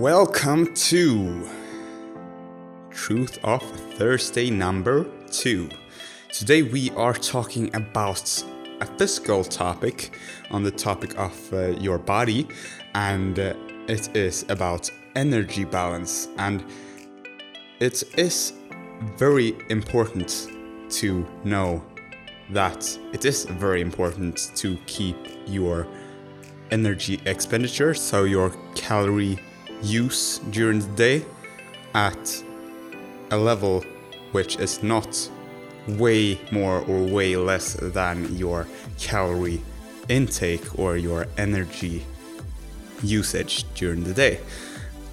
Welcome to Truth of Thursday number two. Today we are talking about a physical topic on the topic of uh, your body, and uh, it is about energy balance. And it is very important to know that it is very important to keep your energy expenditure, so your calorie use during the day, at a level which is not way more or way less than your calorie intake or your energy usage during the day.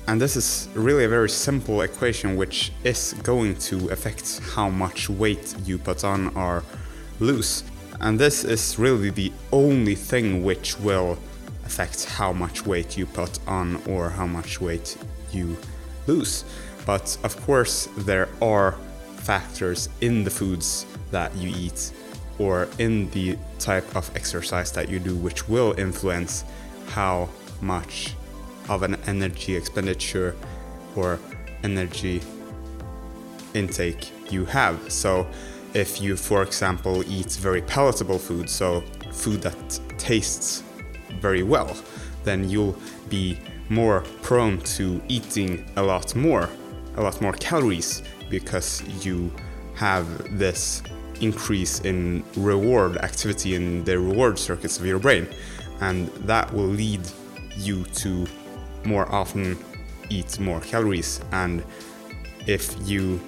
And this is really a very simple equation which is going to affect how much weight you put on or lose. And this is really the only thing which will affect how much weight you put on or how much weight you lose. But of course, there are factors in the foods that you eat or in the type of exercise that you do which will influence how much of an energy expenditure or energy intake you have. So, if you, for example, eat very palatable food, so food that tastes very well, then you'll be more prone to eating a lot more, a lot more calories because you have this increase in reward activity in the reward circuits of your brain. And that will lead you to more often eat more calories. And if you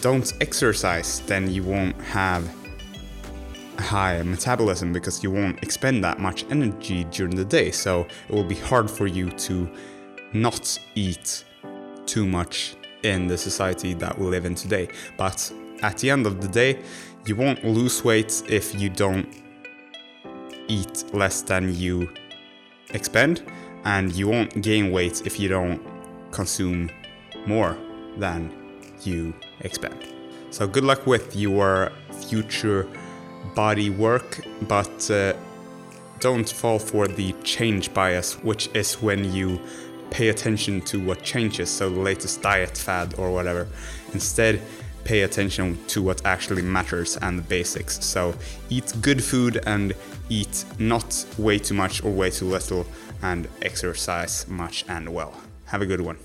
don't exercise, then you won't have high metabolism because you won't expend that much energy during the day. So it will be hard for you to not eat too much in the society that we live in today. But at the end of the day, you won't lose weight if you don't eat less than you expend, and you won't gain weight if you don't consume more than you expend. So, good luck with your future body work, but uh, don't fall for the change bias, which is when you pay attention to what changes, so the latest diet fad or whatever. Instead, pay attention to what actually matters and the basics. So, eat good food and eat not way too much or way too little, and exercise much and well. Have a good one.